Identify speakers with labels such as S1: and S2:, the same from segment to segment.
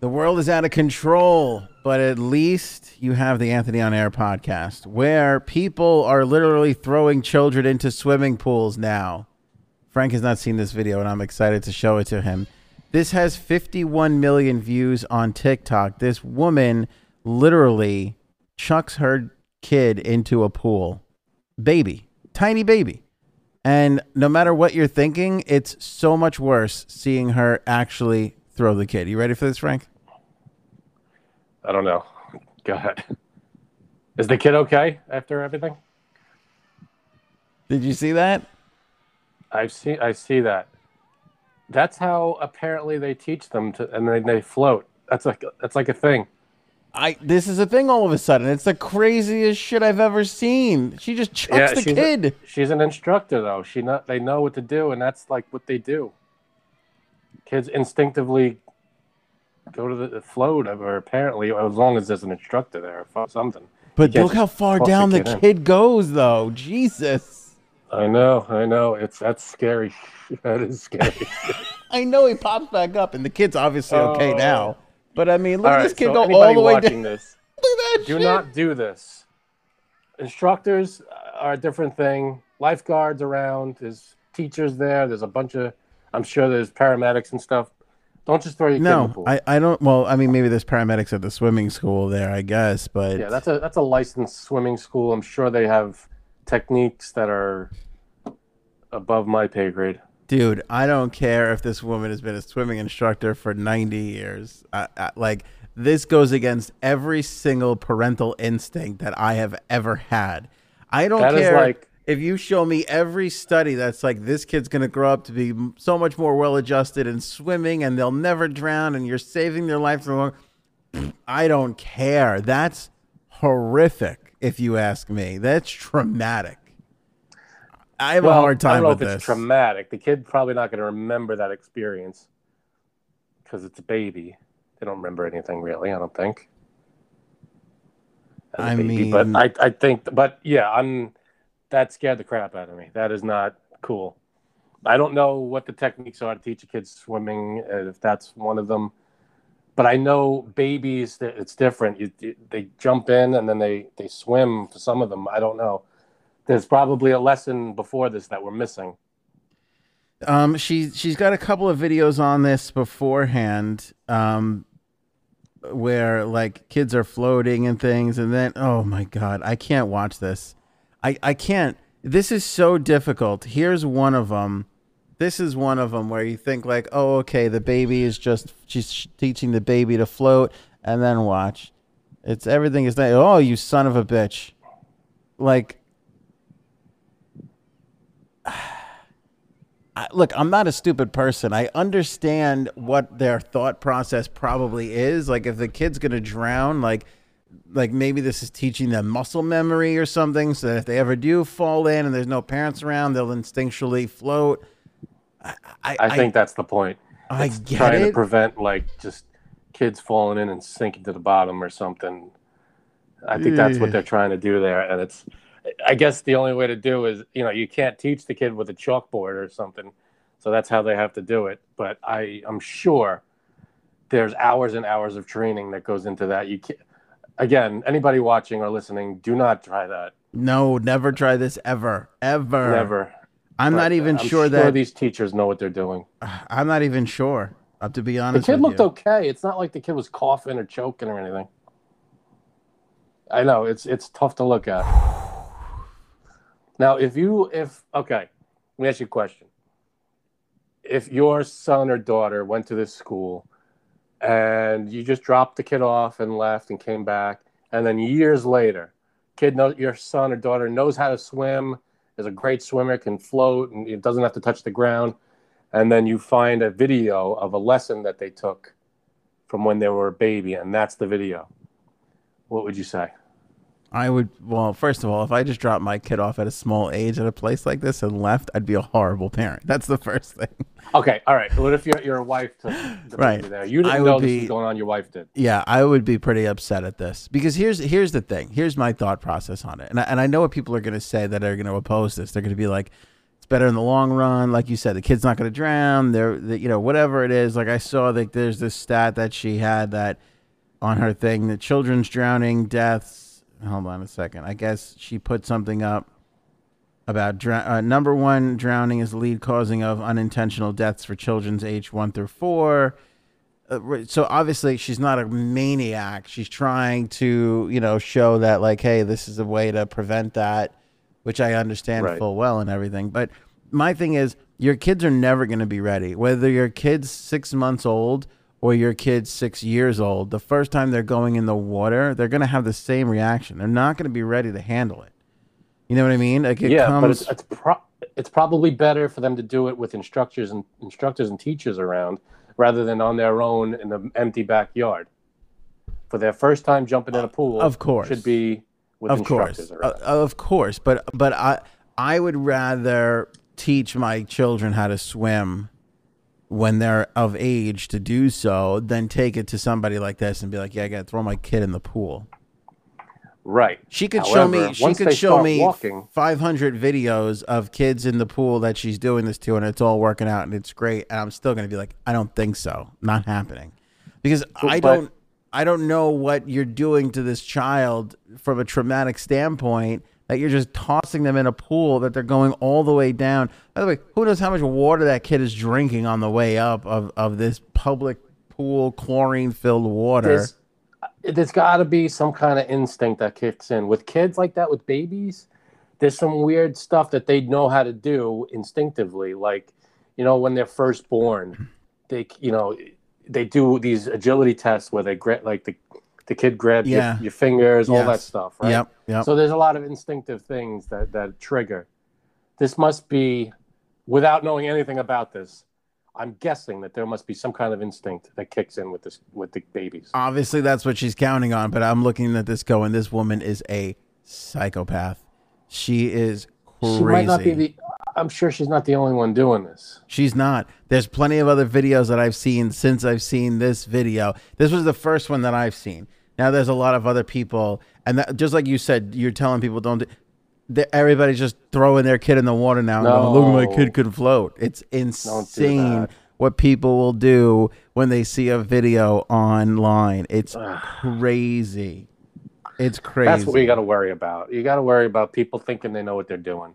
S1: The world is out of control, but at least you have the Anthony on Air podcast where people are literally throwing children into swimming pools now. Frank has not seen this video, and I'm excited to show it to him. This has 51 million views on TikTok. This woman literally chucks her kid into a pool. Baby, tiny baby. And no matter what you're thinking, it's so much worse seeing her actually throw the kid. You ready for this, Frank?
S2: I don't know. Go ahead. Is the kid okay after everything?
S1: Did you see that?
S2: I see. I see that. That's how apparently they teach them to, and then they float. That's like that's like a thing.
S1: I this is a thing all of a sudden. It's the craziest shit I've ever seen. She just chucks the
S2: she's
S1: kid.
S2: A, she's an instructor though. She not they know what to do, and that's like what they do. Kids instinctively go to the float, or apparently, as long as there's an instructor there or something.
S1: But look how far down the kid, kid goes, though. Jesus.
S2: I know, I know. It's that's scary. that is scary.
S1: I know he pops back up, and the kid's obviously okay oh. now. But I mean, look at this kid
S2: so
S1: go all the way
S2: down.
S1: This.
S2: look at that Do shit. not do this. Instructors are a different thing. Lifeguards around. There's teachers there. There's a bunch of. I'm sure there's paramedics and stuff. Don't just throw your
S1: no,
S2: kid in the pool. I,
S1: I don't. Well, I mean, maybe there's paramedics at the swimming school there, I guess. But
S2: yeah, that's a that's a licensed swimming school. I'm sure they have techniques that are above my pay grade.
S1: Dude, I don't care if this woman has been a swimming instructor for 90 years. I, I, like this goes against every single parental instinct that I have ever had. I don't that care. like if you show me every study that's like this kid's going to grow up to be so much more well adjusted in swimming and they'll never drown and you're saving their life so long, I don't care. That's horrific, if you ask me. That's traumatic. I have well, a hard time I don't know
S2: if
S1: this.
S2: It's traumatic. The kid probably not going to remember that experience because it's a baby. They don't remember anything really. I don't think.
S1: I baby. mean,
S2: but I, I think, but yeah, I'm that scared the crap out of me. That is not cool. I don't know what the techniques are to teach a kid swimming, uh, if that's one of them. But I know babies, it's different. You, they jump in and then they, they swim for some of them. I don't know. There's probably a lesson before this that we're missing.
S1: Um, she she's got a couple of videos on this beforehand, um, where like kids are floating and things, and then oh my god, I can't watch this. I, I can't. This is so difficult. Here's one of them. This is one of them where you think like, oh, okay, the baby is just she's teaching the baby to float, and then watch. It's everything is that. Oh, you son of a bitch! Like, I, look, I'm not a stupid person. I understand what their thought process probably is. Like, if the kid's gonna drown, like like maybe this is teaching them muscle memory or something so that if they ever do fall in and there's no parents around they'll instinctually float.
S2: I, I, I think I, that's the point.
S1: I it's get
S2: trying
S1: it.
S2: to prevent like just kids falling in and sinking to the bottom or something. I think that's what they're trying to do there and it's i guess the only way to do is you know you can't teach the kid with a chalkboard or something so that's how they have to do it but i i'm sure there's hours and hours of training that goes into that. You can't again, anybody watching or listening, do not try that.
S1: No, never try this ever, ever.
S2: Never.
S1: I'm but not even
S2: I'm
S1: sure,
S2: sure
S1: that
S2: these teachers know what they're doing.
S1: I'm not even sure. Uh, to be honest,
S2: the kid looked
S1: you.
S2: okay. It's not like the kid was coughing or choking or anything. I know it's it's tough to look at. Now, if you if okay, let me ask you a question. If your son or daughter went to this school and you just dropped the kid off and left and came back. And then years later kid knows your son or daughter knows how to swim is a great swimmer can float and it doesn't have to touch the ground. And then you find a video of a lesson that they took from when they were a baby and that's the video. What would you say
S1: I would well, first of all, if I just dropped my kid off at a small age at a place like this and left, I'd be a horrible parent. That's the first thing.
S2: Okay, all right. What if your your wife took the right. there? You didn't know be, was going on. Your wife did.
S1: Yeah, I would be pretty upset at this because here's here's the thing. Here's my thought process on it, and I, and I know what people are going to say that are going to oppose this. They're going to be like, "It's better in the long run. Like you said, the kid's not going to drown. They're, the, you know, whatever it is. Like I saw that there's this stat that she had that on her thing, the children's drowning deaths. Hold on a second. I guess she put something up about dr- uh, number one drowning is the lead causing of unintentional deaths for children's age one through four. Uh, so obviously she's not a maniac. She's trying to, you know, show that like, hey, this is a way to prevent that, which I understand
S2: Right.
S1: full well and everything. But my thing is, your kids are never going to be ready. Whether your kid's six months old or your kid's six years old, the first time they're going in the water, they're going to have the same reaction. They're not going to be ready to handle it. You know what I mean? Like it
S2: yeah,
S1: comes.
S2: but it's it's, pro- it's probably better for them to do it with instructors and instructors and teachers around rather than on their own in the empty backyard. For their first time jumping in a pool,
S1: of course.
S2: should be with
S1: of course,
S2: instructors
S1: uh,
S2: around.
S1: of course. But but I I would rather teach my children how to swim when they're of age to do so than take it to somebody like this and be like, yeah, I got to throw my kid in the pool.
S2: right.
S1: She could show me. She could show me
S2: walking-
S1: 500 videos of kids in the pool that she's doing this to, and it's all working out and it's great. And I'm still going to be like, I don't think so. Not happening, because I don't. I don't know what you're doing to this child from a traumatic standpoint. That you're just tossing them in a pool that they're going all the way down. By the way, who knows how much water that kid is drinking on the way up of, of this public pool, chlorine filled water?
S2: There's, uh, there's got to be some kind of instinct that kicks in with kids like that with babies. There's some weird stuff that they know how to do instinctively, like you know when they're first born, they you know they do these agility tests where they grab like the the kid grabs
S1: Yeah.
S2: your, your fingers, all that stuff, right?
S1: Yep, yep.
S2: So there's a lot of instinctive things that that trigger. This must be, without knowing anything about this, I'm guessing that there must be some kind of instinct that kicks in with this with the babies.
S1: obviously that's what she's counting on but i'm looking at this going this woman is a psychopath she is crazy
S2: She might not be the. I'm sure she's not the only one doing this.
S1: she's not there's plenty of other videos that i've seen since i've seen this video this was the first one that i've seen now there's a lot of other people and that, just like you said you're telling people don't do, everybody's just throwing their kid in the water now and going, look my kid could float. It's insane what people will do when they see a video online. It's crazy. It's crazy
S2: That's what we got to worry about. You got to worry about people thinking they know what they're doing.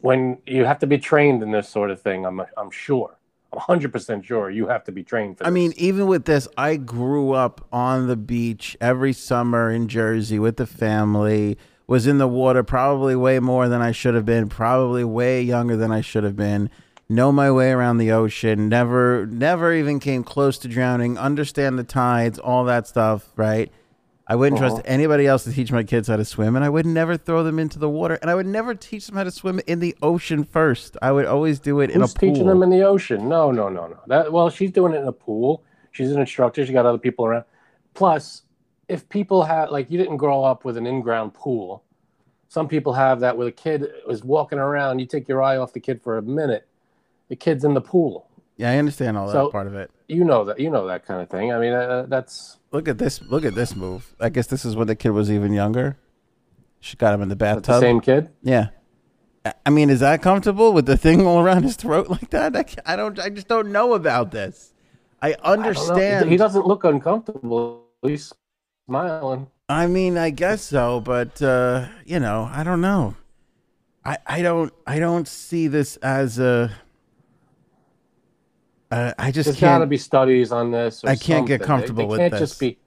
S2: When you have to be trained in this sort of thing, I'm I'm sure, 100 percent sure you have to be trained for.
S1: I mean, even with this, I grew up on the beach every summer in Jersey with the family. Was in the water probably way more than I should have been. Probably way younger than I should have been. Know my way around the ocean. Never, never even came close to drowning. Understand the tides, all that stuff. Right. I wouldn't
S2: Uh-huh.
S1: trust anybody else to teach my kids how to swim, and I would never throw them into the water, and I would never teach them how to swim in the ocean first. I would always do it in a pool.
S2: teaching them in the ocean? No, no, no, no. That well, she's doing it in a pool. She's an instructor. She got other people around. Plus, if people have like you didn't grow up with an in-ground pool, some people have that where the kid is walking around. You take your eye off the kid for a minute, the kid's in the pool.
S1: yeah, I understand all that
S2: So-
S1: part of it.
S2: You know that. You know that kind of thing. I mean, uh, that's
S1: Look at this! Look at this move. I guess this is when the kid was even younger. She got him in the
S2: that's the
S1: bathtub.
S2: same kid.
S1: Yeah. I- I mean, is that comfortable with the thing all around his throat like that? I, I don't. I just don't know about this. I
S2: I
S1: understand.
S2: He doesn't look uncomfortable. He's smiling.
S1: I mean, I guess so, but uh, you know, I don't know. I I don't I don't see this as a. Uh, I just
S2: There's got to be studies on this. or
S1: I can't get
S2: something. They-
S1: comfortable
S2: they,
S1: with
S2: can't
S1: this.
S2: just be.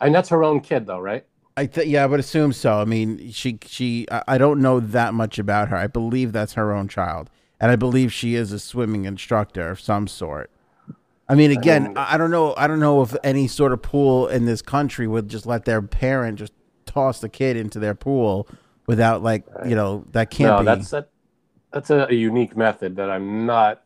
S2: And that's her own kid, though, right?
S1: I th- yeah, I would assume so. I mean, she she I, I don't know that much about her. I believe that's her own child, and I believe she is a swimming instructor of some sort. I mean, again,
S2: mean-
S1: I, I don't know. I don't know if any sort of pool in this country would just let their parent just toss the kid into their pool without like you know that can't
S2: no,
S1: be.
S2: that's that. That's a, a unique method that I'm not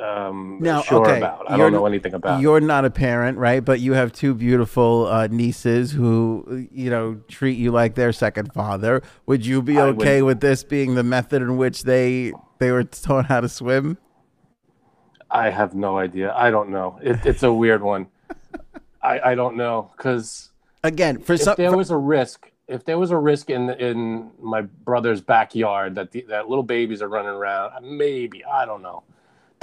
S2: um,
S1: Now,
S2: sure
S1: okay,
S2: about. I
S1: you're
S2: don't know anything about.
S1: You're not a parent, right? But you have two beautiful uh, nieces who, you know, treat you like their second father. Would you be
S2: I
S1: okay
S2: would-
S1: with this being the method in which they they were taught how to swim?
S2: I have no idea. I don't know. It, it's a weird one. I, I don't know because
S1: Again, for
S2: if
S1: some,
S2: there
S1: for-
S2: was a risk, if there was a risk in in my brother's backyard that the, that little babies are running around, maybe I don't know.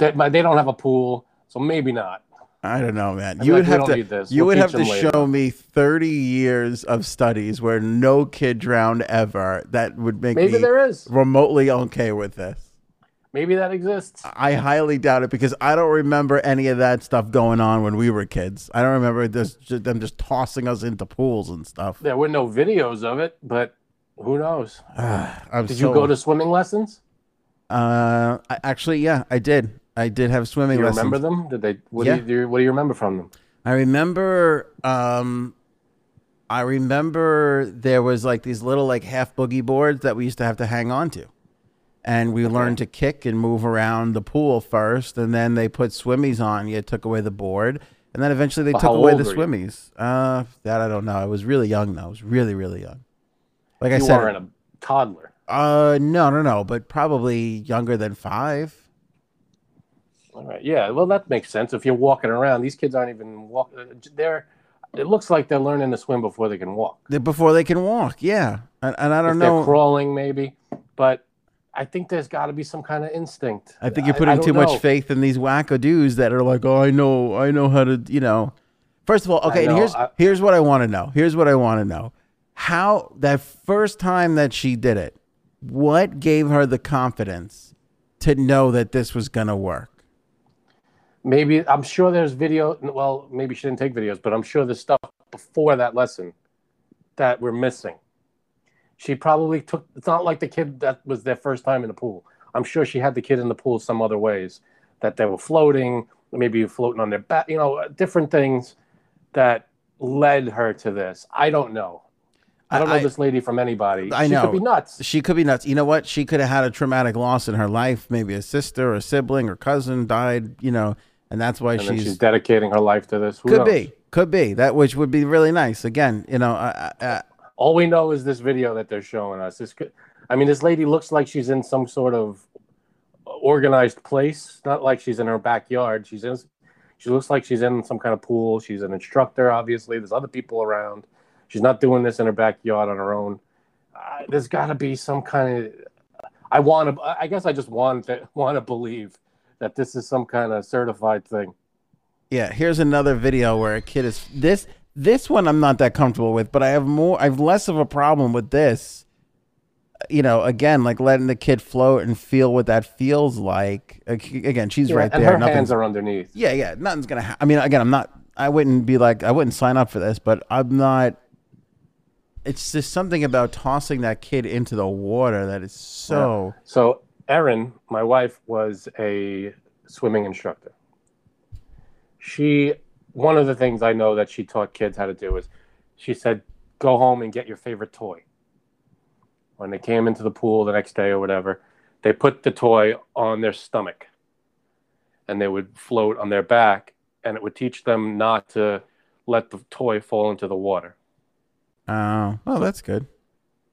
S2: That they don't have a pool, so maybe not.
S1: I don't know, man. You
S2: feel
S1: would
S2: like we
S1: have to
S2: this.
S1: you would have to show me 30 years of studies where no kid drowned ever. That would make
S2: Maybe
S1: me
S2: there is.
S1: remotely okay with this.
S2: Maybe that exists.
S1: I highly doubt it because I don't remember any of that stuff going on when we were kids. I don't remember this, just, them just tossing us into pools and stuff.
S2: There were no videos of it, but who knows? Did
S1: so-
S2: you go to swimming lessons?
S1: Uh, I, actually, yeah, I did. I did have
S2: Do
S1: swimming
S2: you
S1: lessons.
S2: remember them? Did they? What
S1: Yeah.
S2: do you do? you- What do you remember from them?
S1: I remember um I remember there was like these little like half boogie boards that we used to have to hang on to. And we learned to kick and move around the pool first and then they put swimmies on you, took away the board, and then eventually they
S2: Well,
S1: took away the
S2: were you?
S1: swimmies. Uh that I don't know. I was really young though. I was really really young. Like I said, You
S2: weren't a toddler.
S1: uh no, no, no, but probably younger than 5.
S2: All right. Yeah. Well, that makes sense. If you're walking around, these kids aren't even walk. Uh, they're. It looks like they're learning to swim before they can walk.
S1: Before they can walk. Yeah. And, and I don't
S2: if
S1: know.
S2: they're crawling, maybe. But I think there's got to be some kind of instinct.
S1: I think you're putting
S2: don't
S1: too
S2: know.
S1: much faith in these wackadoos that are like, oh, I know, I know how to, you know. First of all, okay, and here's
S2: I-
S1: here's what I want to know. Here's what I want to know. How that first time that she did it, what gave her the confidence to know that this was gonna work?
S2: Maybe I'm sure there's video. Well, maybe she didn't take videos, but I'm sure there's stuff before that lesson that we're missing. She probably took. It's not like the kid that was their first time in the pool. I'm sure she had the kid in the pool some other ways that they were floating, maybe floating on their back. You know, different things that led her to this. I don't know. I don't know
S1: I-
S2: this lady from anybody.
S1: I
S2: she
S1: know.
S2: could be nuts.
S1: She could be nuts. You know what? She could have had a traumatic loss in her life. Maybe a sister, or a sibling, or cousin died. You know, and that's why
S2: And
S1: she's
S2: she's dedicating her life to this. Who
S1: could
S2: knows?
S1: be, could be that, which would be really nice. Again, you know, I, I, I,
S2: All we know is this video that they're showing us. This, could, I mean, this lady looks like she's in some sort of organized place. Not like she's in her backyard. She's in. She looks like she's in some kind of pool. She's an instructor. Obviously, there's other people around. She's not doing this in her backyard on her own. Uh, there's got to be some kind of. I want to. I guess I just want to want to believe that this is some kind of certified thing.
S1: Yeah, here's another video where a kid is this this one I'm not that comfortable with, but I have more I have less of a problem with this. You know, again, like letting the kid float and feel what that feels like. Again, she's right
S2: and
S1: there.
S2: her
S1: Nothing's
S2: hands are underneath.
S1: Yeah, yeah, nothing's gonna happen. I mean, again, I'm not I wouldn't be like I wouldn't sign up for this, but I'm not it's just something about tossing that kid into the water that is so
S2: So Erin, my wife, was a swimming instructor. She one of the things I know that she taught kids how to do is she said, go home and get your favorite toy. When they came into the pool the next day or whatever, they put the toy on their stomach and they would float on their back and it would teach them not to let the toy fall into the water.
S1: Oh, oh, that's good.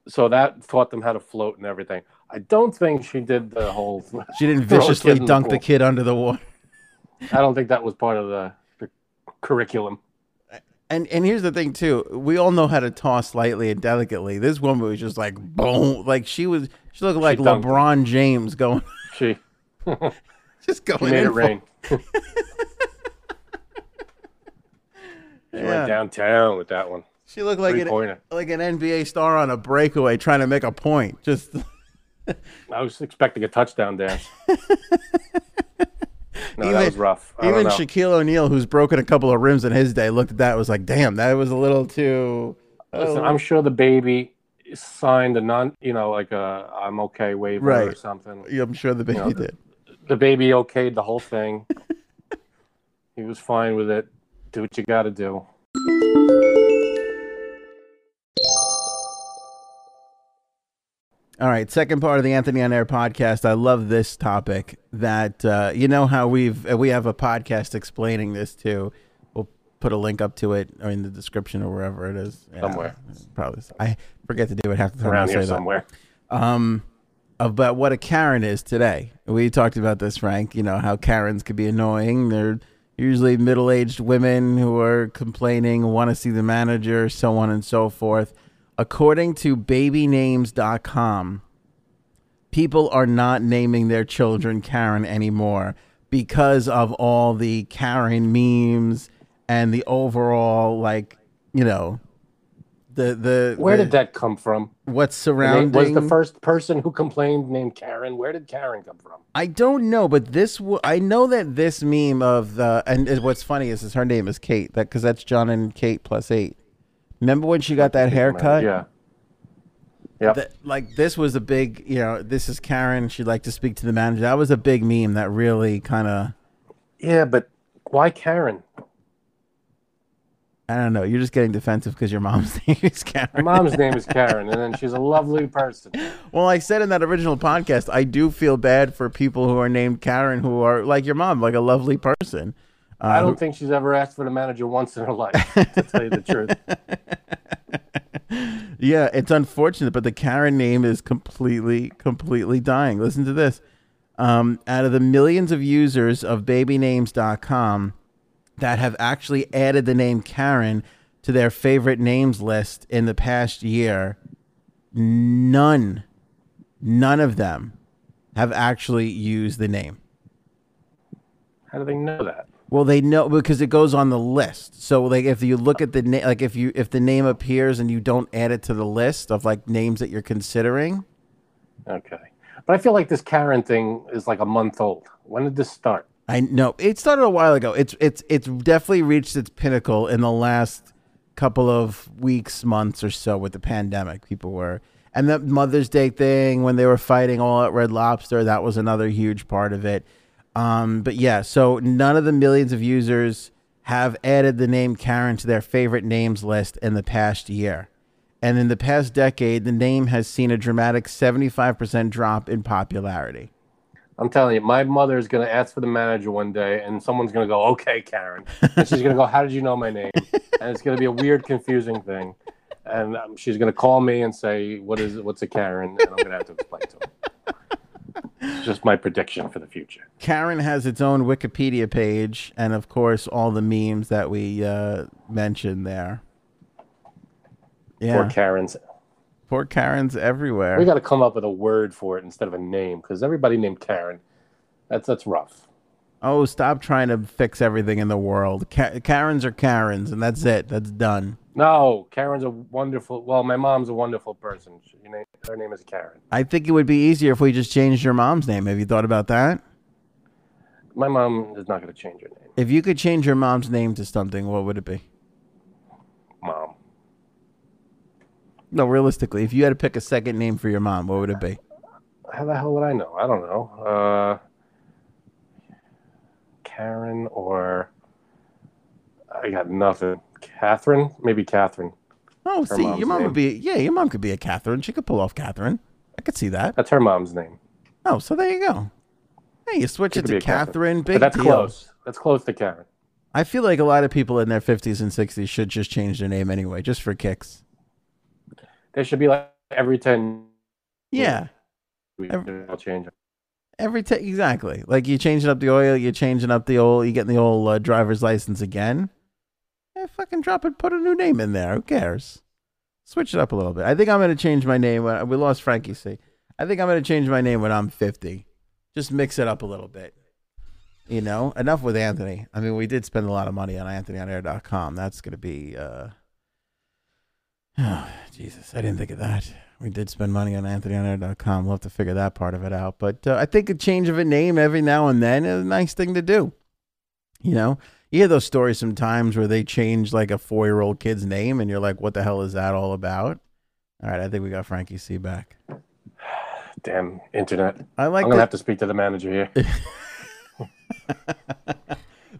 S2: So that taught them how to float and everything. I don't think she did the whole
S1: She didn't
S2: Throw a kid
S1: viciously
S2: the
S1: dunk the
S2: pool.
S1: kid under the water.
S2: I don't think that was part of the, the curriculum.
S1: And and here's the thing too. We all know how to toss lightly and delicately. This woman was just like boom, like she was. She looked like
S2: it.
S1: LeBron James going,
S2: She,
S1: just going.
S2: she made
S1: in
S2: it rain. She
S1: Yeah.
S2: went downtown with that one.
S1: She looked like an, like an NBA star on a breakaway trying to make a point. Just
S2: I was expecting a touchdown dance. No,
S1: Even-
S2: that was rough. I
S1: even. Shaquille O'Neal, who's broken a couple of rims in his day, looked at that and was like, "Damn, that was a little too."
S2: Listen, I'm sure the baby signed a non, you know, like a I'm okay waiver or something.
S1: yeah, I'm sure the baby
S2: know,
S1: did.
S2: The baby okayed the whole thing. he was fine with it. Do what you got to do.
S1: All right, second part of the Anthony on Air podcast. I love this topic. That uh, you know how we've uh, we have a podcast explaining this too. We'll put a link up to it or in the description or wherever it is. Yeah,
S2: Somewhere.
S1: probably. I forget to do it half the time.
S2: Around here
S1: that.
S2: somewhere.
S1: um, about what a Karen is today. We talked about this, Frank. You know how Karens could be annoying. They're usually middle-aged women who are complaining, want to see the manager, so on and so forth. According to babynames.com, people are not naming their children Karen anymore because of all the Karen memes and the overall like, you know, the the
S2: Where
S1: the-
S2: did that come from?
S1: what's surrounding
S2: Was the first person who complained named Karen? Where did Karen come from?
S1: I don't know, but this w- I know that this meme of the and what's funny is, is her name is Kate that because that's Jon and Kate plus eight. Remember when she got that haircut?
S2: Yeah.
S1: That, like this was a big, you know, this is Karen. She'd like to speak to the manager. That was a big meme that really kind of,
S2: yeah, but why Karen?
S1: I don't know. You're just getting defensive because your mom's name is
S2: My
S1: Karen.
S2: mom's name is Karen, and then she's a lovely person.
S1: well, I said in that original podcast, I do feel bad for people who are named Karen who are like your mom, like a lovely person. Uh,
S2: I don't think she's ever asked for the manager once in her life, to tell you the truth.
S1: Yeah, it's unfortunate, but the Karen name is completely, completely dying. Listen to this. Um, out of the millions of users of babynames.com that have actually added the name Karen to their favorite names list in the past year, none, none of them have actually used the name.
S2: How do they know that?
S1: Well, they know because it goes on the list. So, like, if you look at the name, like if you if the name appears and you don't add it to the list of like names that you're considering,
S2: Okay. But I feel like this Karen thing is like a month old. When did this start?
S1: I know it started a while ago. It's it's it's definitely reached its pinnacle in the last couple of weeks, months or so with the pandemic. People were and that Mother's Day thing when they were fighting all at Red Lobster, that was another huge part of it. Um, but yeah, so none of the millions of users have added the name Karen to their favorite names list in the past year. And in the past decade, the name has seen a dramatic 75% drop in popularity.
S2: I'm telling you, my mother is going to ask for the manager one day, and someone's going to go, "Okay, Karen," and she's going to go, "How did you know my name?" And it's going to be a weird, confusing thing, and um, she's going to call me and say, "What is? What's a Karen?" And I'm going to have to explain to her. It's just my prediction for the future.
S1: Karen has its own Wikipedia page, and of course, all the memes that we uh, mentioned there. Yeah,
S2: Poor Karens.
S1: poor Karens everywhere.
S2: We got to come up with a word for it instead of a name, because everybody named Karen. That's that's rough.
S1: oh, stop trying to fix everything in the world. Ka- Karens are Karens, and that's it. That's done.
S2: No, Karen's a wonderful. Well, my mom's a wonderful person. She, you know, her name is Karen.
S1: I think it would be easier if we just changed your mom's name. Have you thought about that?
S2: My mom is not going to change her name.
S1: If you could change your mom's name to something, what would it be?
S2: Mom.
S1: No, realistically, if you had to pick a second name for your mom, what would it be?
S2: How the hell would I know? I don't know. Uh, Karen or I got nothing. Catherine, maybe Catherine.
S1: Oh,
S2: Her
S1: see, your mom
S2: name.
S1: would be yeah, your mom could be a Catherine. She could pull off Catherine. I could see that.
S2: That's her mom's name.
S1: Oh, so there you go. Hey, you switch
S2: She
S1: it to
S2: Catherine.
S1: Catherine. Big
S2: but that's
S1: deal.
S2: close. That's close to Karen.
S1: I feel like a lot of people in their fifties and sixties should just change their name anyway, just for kicks.
S2: They should be like every ten.
S1: Yeah,
S2: weeks,
S1: Every-
S2: change
S1: every t- exactly. Like you changing up the oil, you're changing up the old, you getting the old uh, driver's license again. Yeah, fucking drop it, put a new name in there. Who cares? Switch it up a little bit. I think I'm gonna change my name. When, we lost Frankie C. I think I'm gonna change my name when I'm 50. Just mix it up a little bit. You know, enough with Anthony. I mean, we did spend a lot of money on AnthonyOnAir.com. That's gonna be. uh Oh, Jesus, I didn't think of that. We did spend money on AnthonyOnAir.com. We'll have to figure that part of it out. But uh, I think a change of a name every now and then is a nice thing to do. You know, you hear those stories sometimes where they change like a four year old kid's name and you're like, what the hell is that all about? All right, I think we got Frankie C back.
S2: Damn internet.
S1: I like
S2: I'm gonna
S1: the,
S2: have to speak to the manager here.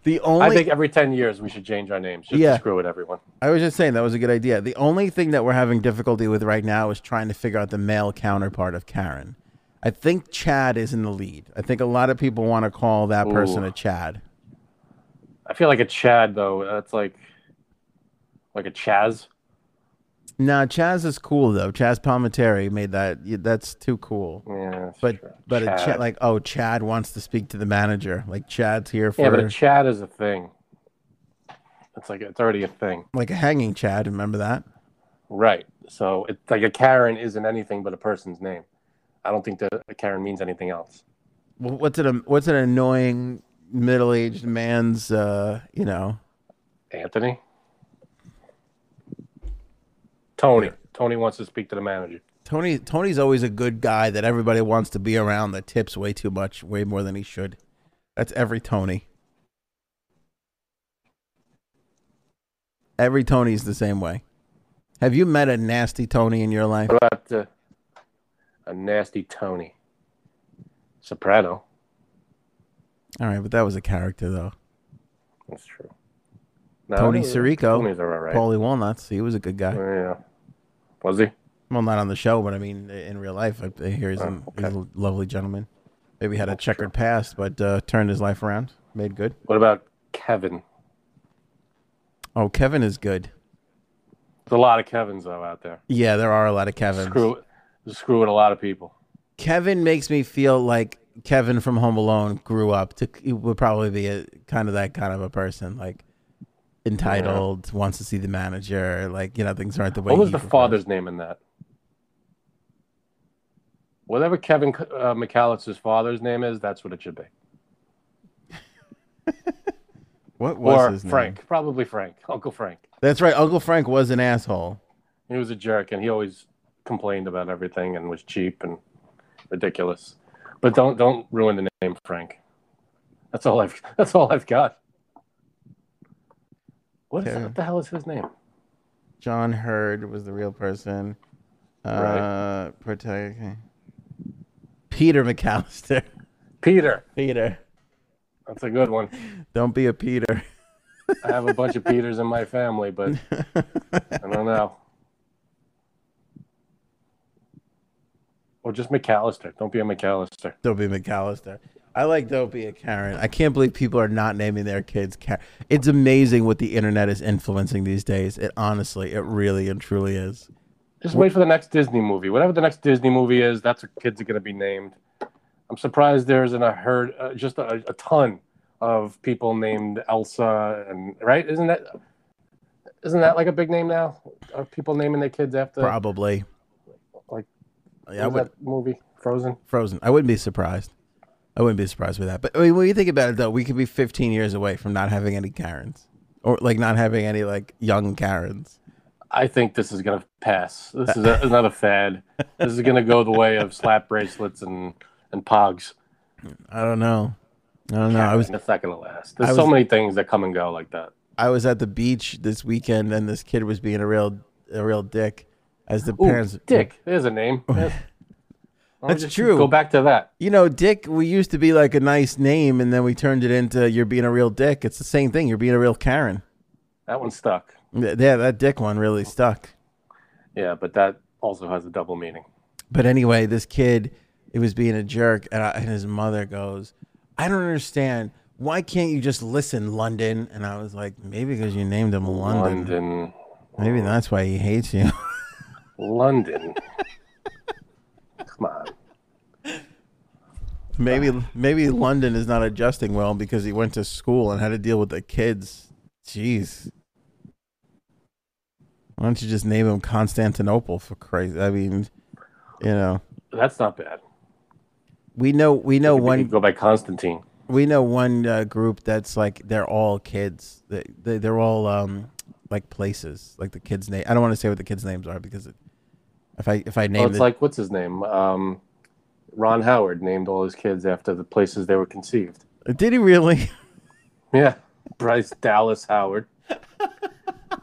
S1: the only.
S2: I think every ten years we should change our names just
S1: Yeah.
S2: screw with everyone.
S1: I was just saying that was a good idea. The only thing that we're having difficulty with right now is trying to figure out the male counterpart of Karen. I think Chad is in the lead. I think a lot of people want to call that person
S2: Ooh.
S1: a Chad.
S2: I feel like a Chad though. That's like like a Chaz.
S1: No, Chaz is cool though. Chazz Palminteri made that. That's too cool.
S2: Yeah, that's
S1: But
S2: true.
S1: but a
S2: Chad.
S1: Chad, like oh Chad wants to speak to the manager. Like Chad's here for
S2: yeah, but a Chad is a thing. It's like it's already a thing,
S1: like a hanging Chad. Remember that?
S2: right? So it's like a Karen isn't anything but a person's name. I don't think that a Karen means anything else.
S1: Well, what's an what's an annoying middle-aged man's uh, you know,
S2: Anthony? Tony. Tony wants to speak to the manager.
S1: Tony Tony's always a good guy that everybody wants to be around that tips way too much, way more than he should. That's every Tony. Every Tony's the same way. Have you met a nasty Tony in your life?
S2: What about uh, a nasty Tony? Soprano.
S1: All right, but that was a character though.
S2: That's true. No,
S1: Tony Sirico,
S2: Tony's all right.
S1: Paulie Walnuts, he was a good guy.
S2: Yeah. Was he?
S1: Well, not on the show, but I mean in real life. I hear he's, a,
S2: Oh,
S1: he's a lovely gentleman. Maybe had a checkered past, but uh, turned his life around, made good.
S2: What about Kevin?
S1: Oh, Kevin is good.
S2: There's a lot of Kevins though out there.
S1: Yeah, there are a lot of Kevins.
S2: Screw screwing a lot of people.
S1: Kevin makes me feel like Kevin from Home Alone grew up to he would probably be a kind of that kind of a person, like entitled, wants to see the manager, like you know things aren't the way.
S2: What was
S1: he
S2: the
S1: prefers.
S2: father's name in that? Whatever Kevin uh, McCallister's father's name is, that's what it should be.
S1: What was
S2: or
S1: his name?
S2: Frank, probably Frank, Uncle Frank.
S1: That's right. Uncle Frank was an asshole.
S2: He was a jerk, and he always complained about everything and was cheap and ridiculous. But don't don't ruin the name Frank. That's all I've that's all I've got. What, is
S1: Okay.
S2: what the hell is his name?
S1: John Heard was the real person. Uh, protect Peter McCallister.
S2: Peter.
S1: Peter,
S2: That's a good one.
S1: don't be a Peter.
S2: I have a bunch of Peters in my family, but I don't know. Or just McCallister. Don't be a McCallister.
S1: Dopey McAllister. I like Dopey a Karen. I can't believe people are not naming their kids Karen. It's amazing what the internet is influencing these days. It honestly, it really and truly is.
S2: Just wait for the next Disney movie. Whatever the next Disney movie is, that's what kids are going to be named. I'm surprised there isn't a herd, uh, just a, a ton of people named Elsa, and right? Isn't that isn't that like a big name now? Are people naming their kids after
S1: Probably. Yeah, I would,
S2: that movie Frozen?
S1: Frozen. I wouldn't be surprised. I wouldn't be surprised with that. But I mean, when you think about it, though, we could be 15 years away from not having any Karens, or like not having any like young Karens.
S2: I think this is going to pass. This is a, another fad. This is going to go the way of slap bracelets and and pogs.
S1: I don't know. I don't know. I was
S2: That's not to last. There's
S1: I
S2: so many things that come and go like that.
S1: I was at the beach this weekend, and this kid was being a real a real dick. As the
S2: Ooh,
S1: parents,
S2: Dick. There's a name. Yes. Why don't we
S1: That's true.
S2: Go back to that.
S1: You know, Dick, we used to be like a nice name, and then we turned it into you're being a real dick. It's the same thing. You're being a real Karen.
S2: That one stuck.
S1: Yeah, that Dick one really stuck.
S2: Yeah, but that also has a double meaning.
S1: But anyway, this kid, it was being a jerk, and, I, and his mother goes, "I don't understand. Why can't you just listen, London?" And I was like, "Maybe because you named him London.
S2: London.
S1: Maybe that's why he hates you."
S2: London. Come on.
S1: maybe maybe London is not adjusting well because he went to school and had to deal with the kids. Jeez. Why don't you just name him Constantinople for crazy? I mean, you know,
S2: That's not bad.
S1: we know we know one
S2: go by Constantine.
S1: we know one uh, group that's like they're all kids. They, they they're all um like places like the kids' name. I don't want to say what the kids' names are because it, if I if I name
S2: Well, it's
S1: it,
S2: like what's his name? Um, Ron Howard named all his kids after the places they were conceived.
S1: did he really?
S2: Yeah, Bryce Dallas Howard.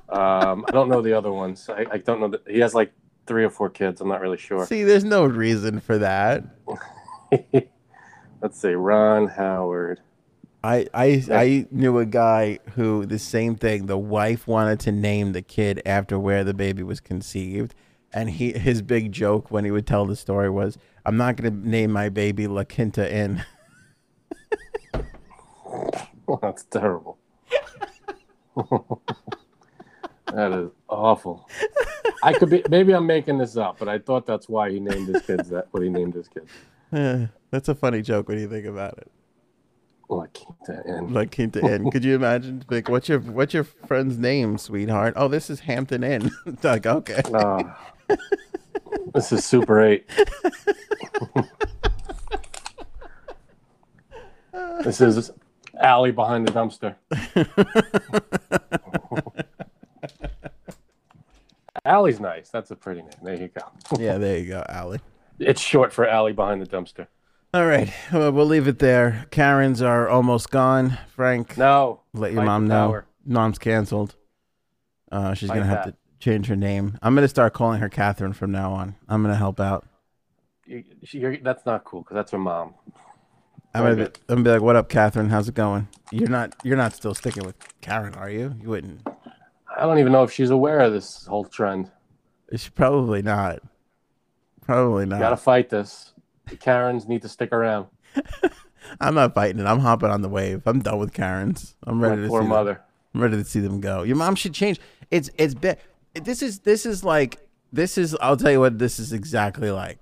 S2: um, I don't know the other ones. I, I don't know that he has like three or four kids. I'm not really sure.
S1: See, there's no reason for that.
S2: Let's see, Ron Howard.
S1: I, I I knew a guy who the same thing. The wife wanted to name the kid after where the baby was conceived, and he his big joke when he would tell the story was, "I'm not going to name my baby La Quinta Inn."
S2: That's terrible. that is awful. I could be maybe I'm making this up, but I thought that's why he named his kids that what he named his kids.
S1: Eh, That's a funny joke when you think about it.
S2: La Quinta Inn.
S1: Like Quinta Inn. Could you imagine? Like, what's your what's your friend's name, sweetheart? Oh, this is Hampton Inn. Like, okay.
S2: Oh. this is Super 8. this is Alley behind the dumpster. Alley's nice. That's a pretty name. There you go.
S1: Yeah, there you go, Allie.
S2: It's short for Alley behind the dumpster.
S1: All right, well, we'll leave it there. Karens are almost gone. Frank,
S2: No.
S1: let your
S2: fight
S1: mom
S2: the
S1: know.
S2: power.
S1: Mom's canceled. Uh, she's
S2: Like
S1: gonna have
S2: that.
S1: to change her name. I'm gonna start calling her Catherine from now on. I'm gonna help out.
S2: You- she- you're- that's not cool because that's her mom.
S1: I'm gonna, be, I'm gonna be like, "What up, Catherine? How's it going? You're not you're not still sticking with Karen, are you? You wouldn't.
S2: I don't even know if she's aware of this whole trend.
S1: She's probably not. Probably not.
S2: Got to fight this. The Karens need to stick around.
S1: I'm not fighting it. I'm hopping on the wave. I'm done with Karens. I'm ready
S2: My
S1: to
S2: poor
S1: see them.
S2: mother.
S1: I'm ready to see them go. Your mom should change. It's it's been this is this is like this is I'll tell you what this is exactly like.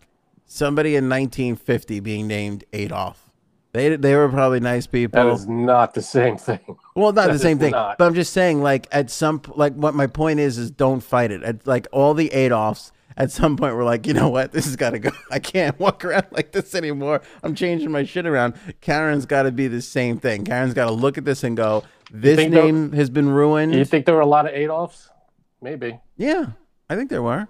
S1: Somebody in 1950 being named Adolf. They they were probably nice people.
S2: That is not the same thing.
S1: well, not the same thing.
S2: not.
S1: But I'm just saying like at some like what my point is is don't fight it. At, like all the Adolfs at some point were like, you know what? This has got to go. I can't walk around like this anymore. I'm changing my shit around. Karen's got to be the same thing. Karen's got to look at this and go, this name has been ruined.
S2: You think there were a lot of Adolfs? Maybe.
S1: Yeah, I think there were.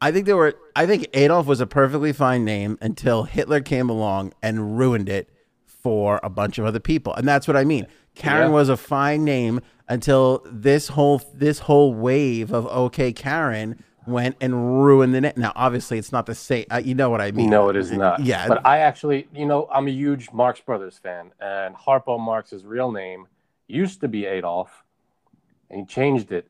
S1: I think there were. I think Adolf was a perfectly fine name until Hitler came along and ruined it for a bunch of other people, and that's what I mean. Karen
S2: Yeah.
S1: was a fine name until this whole this whole wave of okay Karen went and ruined the net. Now, obviously, it's not the same. Uh, you know what I mean?
S2: No, it is not.
S1: Yeah,
S2: But I actually, you know, I'm a huge Marx Brothers fan, and Harpo Marx's real name used to be Adolf, and he changed it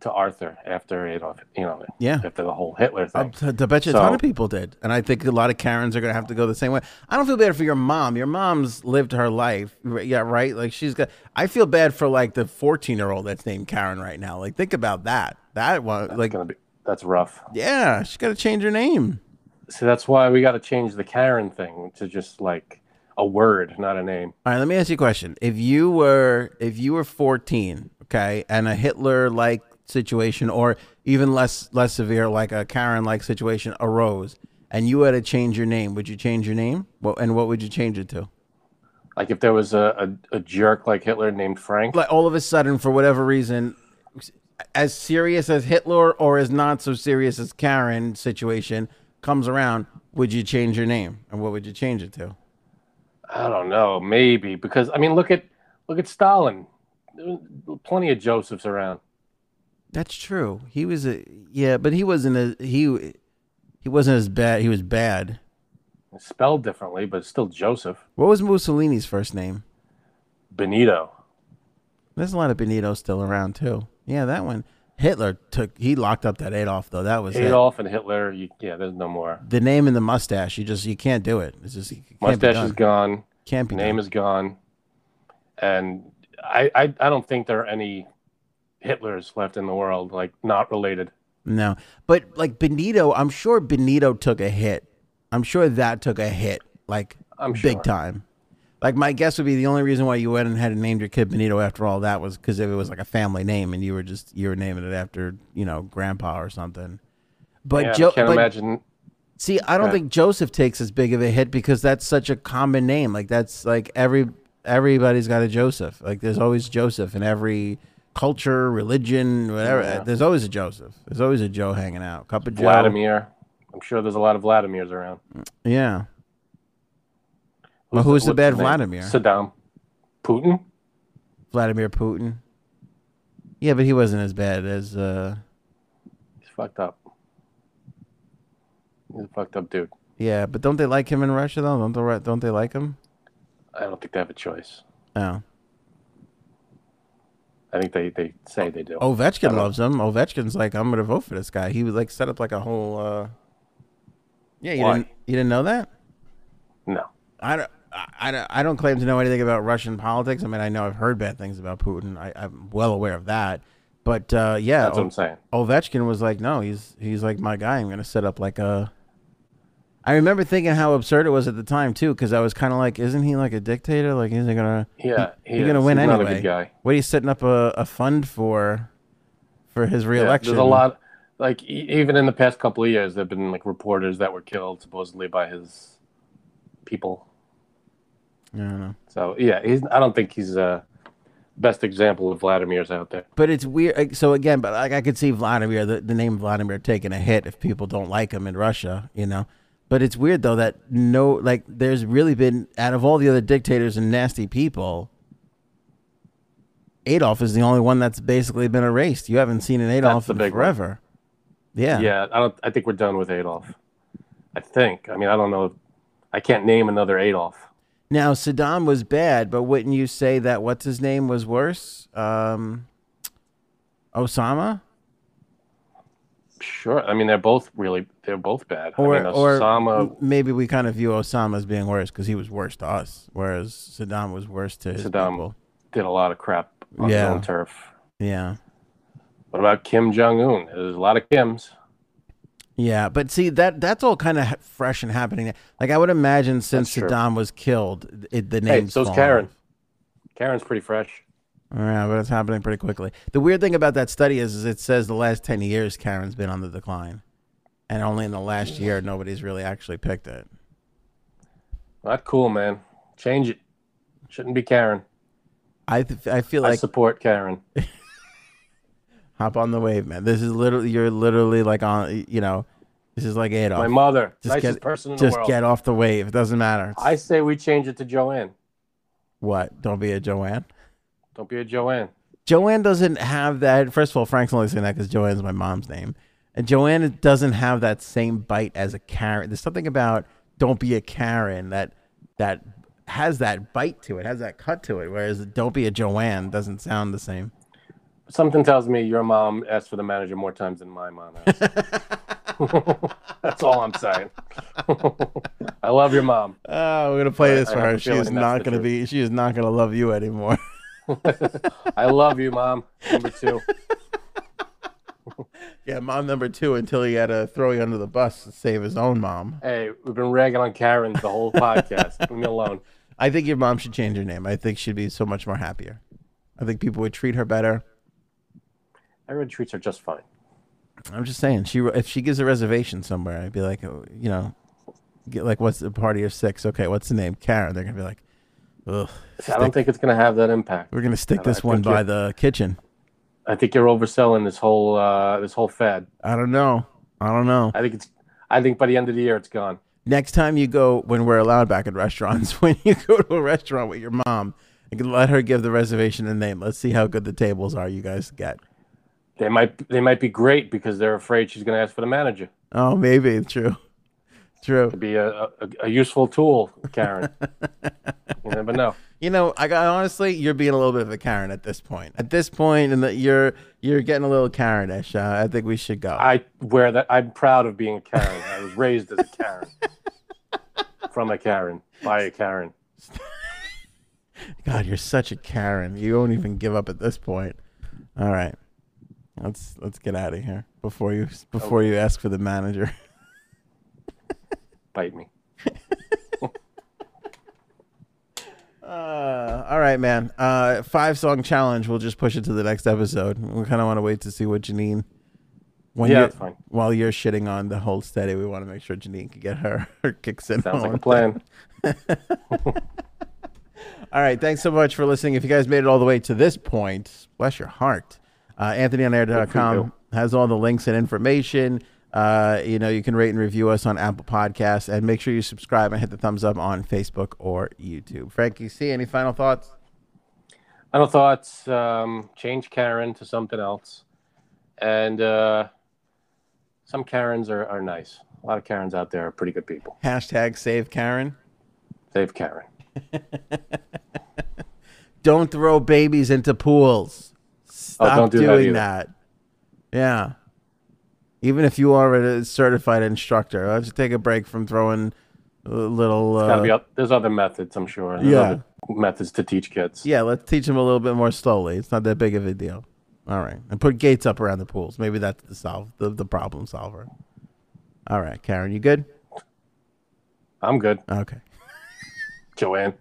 S2: to Arthur after Adolf, you know,
S1: Yeah.
S2: after the whole Hitler
S1: I
S2: thing.
S1: to bet you a ton of people did, and I think a lot of Karens are gonna have to go the same way. I don't feel bad for your mom. Your mom's lived her life, yeah, right. Like she's got. I feel bad for like the fourteen-year-old that's named Karen right now. Like think about that. That one, like,
S2: gonna be that's rough.
S1: yeah, she's got to change her name.
S2: So that's why we got to change the Karen thing to just like a word, not a name.
S1: All right, let me ask you a question. If you were if you were 14, okay, and a Hitler like situation or even less less severe like a Karen like situation arose and you had to change your name, would you change your name? What and what would you change it to?
S2: Like if there was a, a, a jerk like Hitler named Frank,
S1: Like all of a sudden for whatever reason as serious as Hitler or as not so serious as Karen situation comes around, would you change your name? And what would you change it to?
S2: I don't know, maybe because I mean, look at look at Stalin. Plenty of Josephs around.
S1: That's true. He was a yeah, but he wasn't a he he wasn't as bad. He was bad.
S2: It's spelled differently, but still Joseph
S1: What was Mussolini's first name?
S2: Benito.
S1: There's a lot of Benito still around too. Yeah, that one. Hitler took he locked up that Adolf though. That was it.
S2: Adolf and Hitler. You, yeah, there's no more.
S1: The name and the mustache. You just you can't do it. It's just it
S2: Mustache is gone.
S1: Can't be
S2: Name
S1: done.
S2: is gone. And I, I I don't think there are any Hitlers left in the world, like not related.
S1: No, but like Benito, I'm sure Benito took a hit. I'm sure that took a hit, like
S2: I'm
S1: big
S2: sure.
S1: time. Like my guess would be the only reason why you went and had named your kid Benito after all that was because it was like a family name and you were just you were naming it after you know grandpa or something. But
S2: yeah,
S1: Joe,
S2: can't
S1: but
S2: imagine.
S1: see, I don't
S2: Yeah.
S1: think Joseph takes as big of a hit because that's such a common name. Like that's like every everybody's got a Joseph. Like there's always Joseph in every culture, religion, whatever.
S2: Yeah.
S1: There's always a Joseph. There's always a Joe hanging out. Cup of Joe.
S2: Vladimir. I'm sure there's a lot of Vladimirs around.
S1: Yeah. Well, who's the bad? Vladimir?
S2: Saddam. Putin.
S1: Vladimir Putin. Yeah, but he wasn't as bad as uh
S2: He's fucked up. He's a fucked up dude.
S1: yeah, but don't they like him in Russia though? Don't they don't they like him?
S2: I don't think they have a choice.
S1: Oh.
S2: I think they, they say they do.
S1: Ovechkin loves him. Ovechkin's like, I'm gonna vote for this guy. He was like set up like a whole uh Yeah, you
S2: Why?
S1: didn't you didn't know that?
S2: No.
S1: I don't I, I don't- claim to know anything about Russian politics. I mean, I know I've heard bad things about Putin. I, I'm well aware of that. But uh, yeah,
S2: That's what I'm saying.
S1: Ovechkin was like, no, he's he's like my guy. I'm gonna set up like a I remember thinking how absurd it was at the time too, because I was kind of like, "Isn't he like a dictator? Like, isn't he gonna?
S2: Yeah, he
S1: He's gonna win
S2: He's not
S1: anyway.
S2: a good guy.
S1: What are you setting up a, a fund for? For his
S2: Yeah,
S1: reelection?
S2: there's a lot, like e- even in the past couple of years, there've been like reporters that were killed supposedly by his people.
S1: Know.
S2: So yeah, he's. I don't think he's uh best example of Vladimir's out there.
S1: But it's weird. So again, but like I could see Vladimir, the, the name Vladimir, taking a hit if people don't like him in Russia, you know. But it's weird though that no, like, there's really been out of all the other dictators and nasty people, Adolf is the only one that's basically been erased. You haven't seen an Adolf
S2: the
S1: in
S2: big one.
S1: Yeah.
S2: Yeah, I don't. I think we're done with Adolf. I think. I mean, I don't know. I can't name another Adolf.
S1: Now Saddam was bad, but wouldn't you say that what's his name was worse? Um, Osama.
S2: Sure. I mean, they're both really. They're both bad.
S1: Or,
S2: I mean, Osama.
S1: maybe we kind of view Osama as being worse because he was worse to us, whereas Saddam was worse to his
S2: Saddam.
S1: people.
S2: did a lot of crap on
S1: Yeah.
S2: his own turf.
S1: Yeah,
S2: What about Kim Jong Un? There's a lot of Kims.
S1: Yeah, but see that that's all kind of fresh and happening. Like I would imagine since Saddam was killed, it, the
S2: Hey,
S1: names.
S2: so's
S1: fallen
S2: Karen.
S1: off.
S2: Karen's pretty fresh.
S1: Yeah, but it's happening pretty quickly. The weird thing about that study is, is it says the last ten years Karen's been on the decline, and only in the last year nobody's really actually picked it.
S2: Not cool, man. Change it. Shouldn't be Karen.
S1: I th- I feel
S2: I
S1: like
S2: support Karen.
S1: hop on the wave, man. This is literally you're literally like on you know, this is like Adolf.
S2: My mother,
S1: Just
S2: nicest
S1: get-
S2: person in the
S1: Just
S2: world.
S1: get off the wave. It doesn't matter.
S2: I say we change it to Joanne.
S1: what? Don't be a Joanne.
S2: Don't be a Joanne.
S1: Joanne doesn't have that. First of all, Frank's only saying that because Joanne's my mom's name, and Joanne doesn't have that same bite as a Karen. There's something about "Don't be a Karen" that that has that bite to it, has that cut to it. Whereas "Don't be a Joanne" doesn't sound the same.
S2: Something tells me your mom asked for the manager more times than my mom. That's all I'm saying. I love your mom.
S1: Oh, we're gonna play this
S2: I
S1: for
S2: have
S1: her. She is not gonna be. She is not gonna love you anymore.
S2: I love you, mom. Number two.
S1: yeah, mom number two until he had to throw you under the bus to save his own mom.
S2: Hey, we've been ragging on Karen the whole podcast. Leave me alone.
S1: I think your mom should change her name. I think she'd be so much more happier. I think people would treat her better.
S2: Everyone treats her just fine.
S1: I'm just saying, she if she gives a reservation somewhere, I'd be like, oh, you know, get like, what's the party of six? Okay, what's the name? Karen. They're gonna be like, ugh,
S2: I don't think it's going to have that impact.
S1: we're gonna stick
S2: I
S1: this
S2: think
S1: one by
S2: you're-
S1: the kitchen.
S2: I think you're overselling this whole uh, this whole fad.
S1: I don't know. I don't know.
S2: I think it's. I think by the end of the year, it's gone.
S1: Next time you go, when we're allowed back at restaurants, when you go to a restaurant with your mom, you can let her give the reservation a name. Let's see how good the tables are you guys get.
S2: They might they might be great because they're afraid she's going to ask for the manager.
S1: Oh, maybe true, true.
S2: To be a, a, a useful tool, Karen. you never know.
S1: You know, I got honestly, you're being a little bit of a Karen at this point. At this point, and that you're you're getting a little Karenish. Uh, I think we should go.
S2: I wear that. I'm proud of being a Karen. I was raised as a Karen, from a Karen, by a Karen.
S1: God, you're such a Karen. You won't even give up at this point. All right, let's let's get out of here before you before you ask for the manager.
S2: Bite me.
S1: Uh, all right, man. Uh, five song challenge. We'll just push it to the next episode. We kind of want to wait to see what Janine. When
S2: Yeah,
S1: you're-
S2: that's fine.
S1: While you're shitting on the whole steady, we want to make sure Janine can get her, her kicks in.
S2: Sounds like a plan.
S1: All right. Thanks so much for listening. If you guys made it all the way to this point, bless your heart. Uh, AnthonyOnAir.com has all the links and information. Uh, you know, you can rate and review us on Apple Podcasts and make sure you subscribe and hit the thumbs up on Facebook or YouTube. Frankie C, any final thoughts?
S2: Final thoughts. Um, change Karen to something else, and uh, some Karens are, are nice. A lot of Karens out there are pretty good people.
S1: Hashtag save Karen.
S2: Save Karen.
S1: Don't throw babies into pools. Stop
S2: Oh, don't do that
S1: doing
S2: either.
S1: that. Yeah. Even if you are a certified instructor, why don't take a break from throwing a little. Uh,
S2: oth- There's other methods, I'm sure. There's
S1: Yeah.
S2: other methods to teach kids.
S1: yeah, let's teach them a little bit more slowly. It's not that big of a deal. All right, and put gates up around the pools. Maybe that's the solve the, the problem solver. All right, Karen, you good?
S2: I'm good.
S1: Okay.
S2: Joanne.